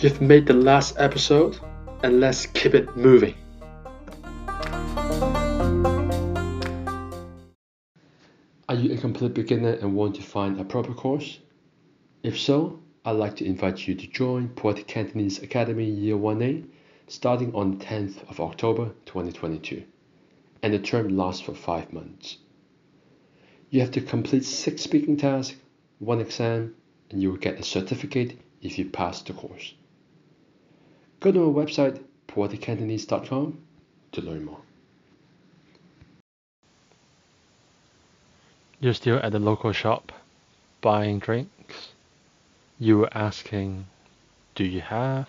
You've made the last episode, and let's keep it moving. Are you a complete beginner and want to find a proper course? If so, I'd like to invite you to join Poetic Cantonese Academy Year 1A starting on the 10th of October 2022, and the term lasts for 5 months. You have to complete 6 speaking tasks, 1 exam, and you will get a certificate if you pass the course. Go to our website poeticcantonese.com to learn more. You're still at the local shop buying drinks. You were asking, Do you have?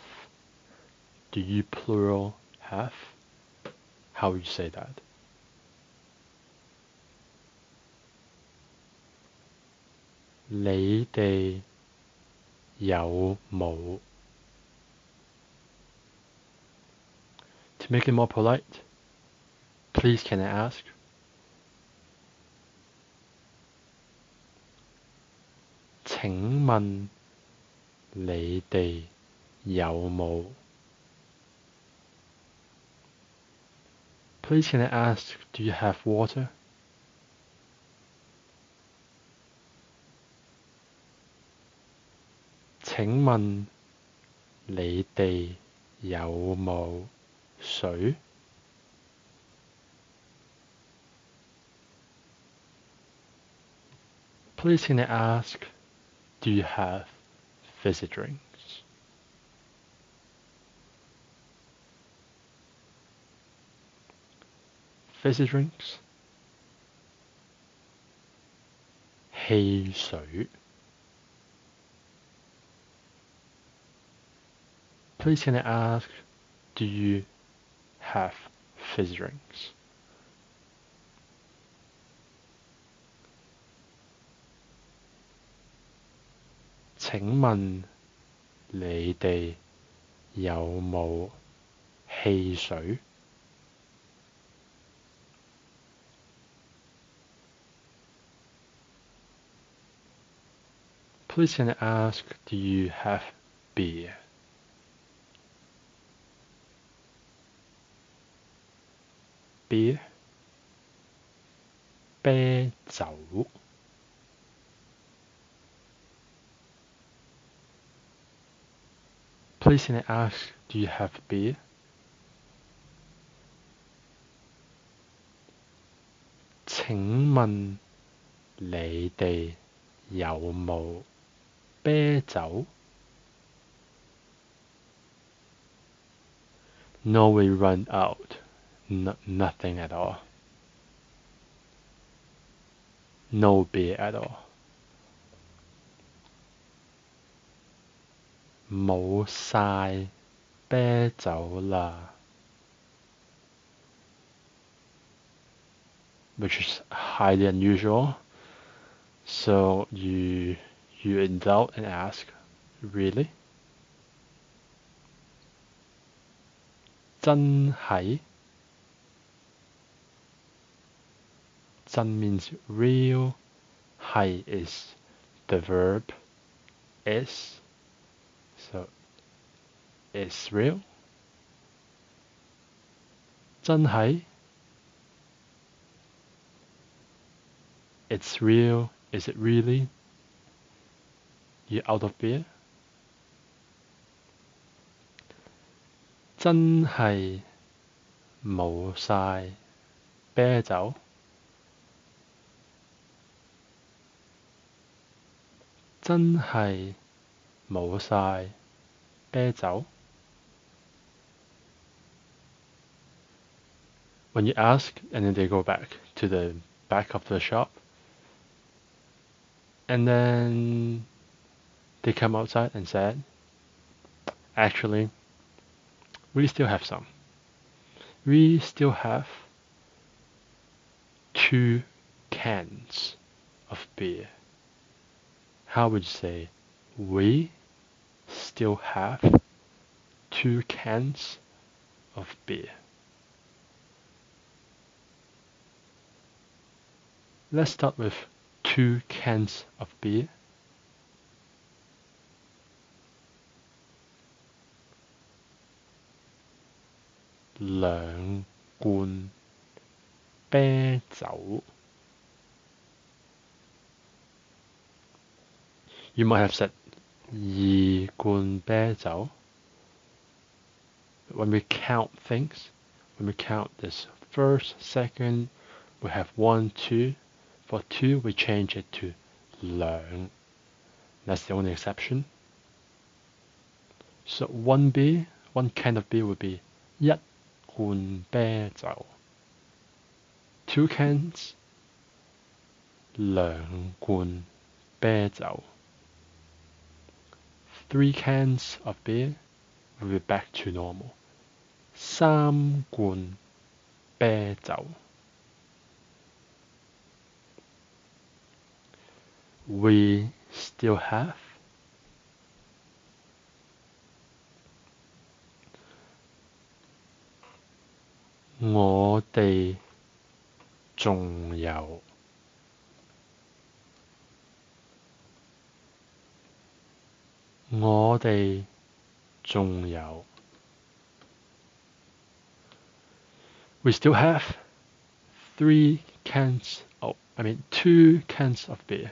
Do you plural have? How would you say that? Make it more polite, please can I ask? Qing Mun Lei Day Yao Mo. Please can I ask, do you have water? Qing Mun Lei Mo. So, please can I ask, do you have fizzy drinks? Fizzy drinks? Hey, so. Please can I ask, do you have fizzy drinks? 请问你哋有冇汽水？Please can I ask, do you have beer? Beer 啤酒 Please can I ask, do you have beer? 請問你哋有冇啤酒？No, we run out. No, nothing at all. No beer at all. 冇晒啤酒啦，which is highly unusual. So you you indulge and ask, really? 真系 真 means real. 系 is the verb is so it's real 真系 It's real is it really you out of beer 真系冇晒啤酒 真系冇晒啤酒。When you ask and then they go back to the back of the shop and then they come outside and said actually we still have some. We still have two cans of beer. How would you say we still have two cans of beer. Let's start with two cans of beer. Liang You might have said 二罐啤酒。When we count things, when we count this first, second, we have one, two. For two, we change it to 两. That's the only exception. So one beer, one can of beer would be 一罐啤酒。Two cans 两罐啤酒。 Three cans of beer will be back to normal. 三罐啤酒。We still have 我哋仲有 我哋仲有 We still have three cans oh I mean two cans of beer.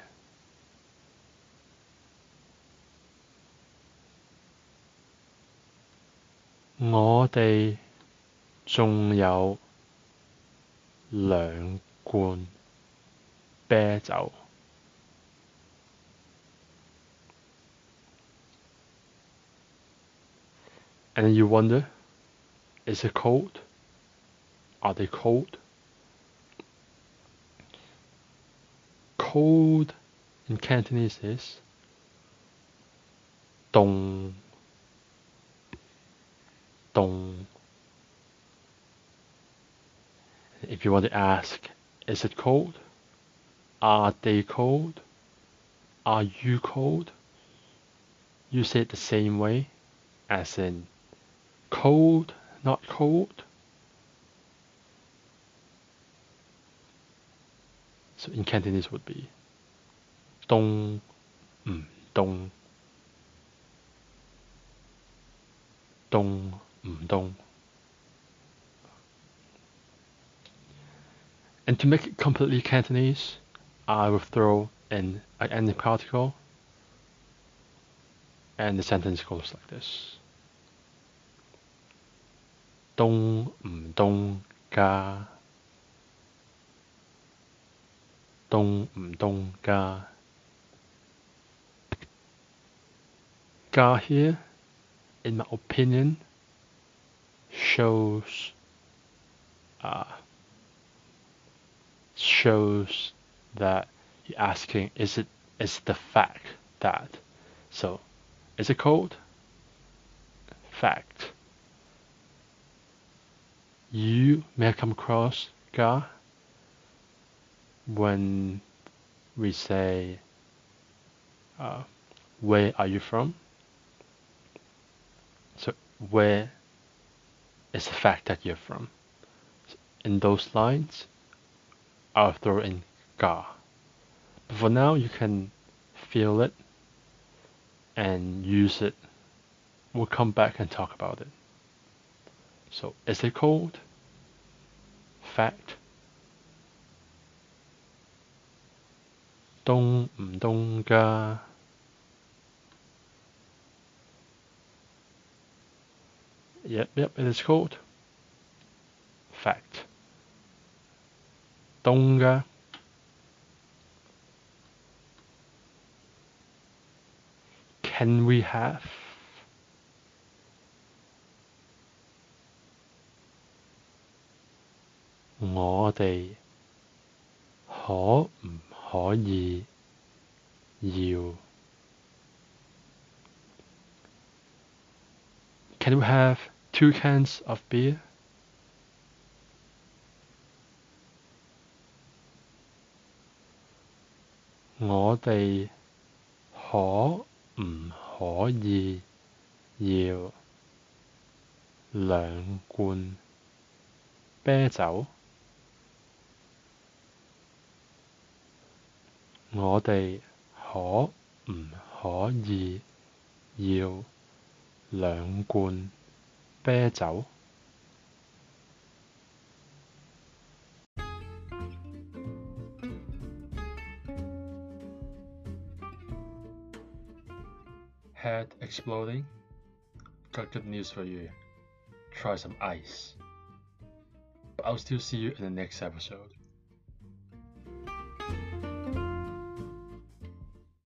我哋仲有两罐啤酒。 And you wonder, is it cold? Are they cold? Cold in Cantonese is 凍凍 If you want to ask, is it cold? Are they cold? Are you cold? You say it the same way, as in cold, not cold. So in Cantonese would be dong, mm, dong, dong, mm, dong. And to make it completely Cantonese, I will throw an identity particle and the sentence goes like this. 凍唔凍㗎凍唔凍㗎㗎 here in my opinion shows uh, shows that you're asking is it is the fact that so is it cold? Fact you may come across ga when we say uh, where are you from so where is the fact that you're from in those lines I'll throw in ga. But for now, you can feel it and use it. We'll come back and talk about it. So, is it cold? Fact. 冻唔冻㗎？Yep, yep, it is cold. Fact. Tonga Can we have 我哋可唔可以要 Can we have two cans of beer? 我哋可唔可以要兩罐啤酒？ 我哋可唔可以要兩罐啤酒？Head exploding? Got good news for you. Try some ice. But I'll still see you in the next episode.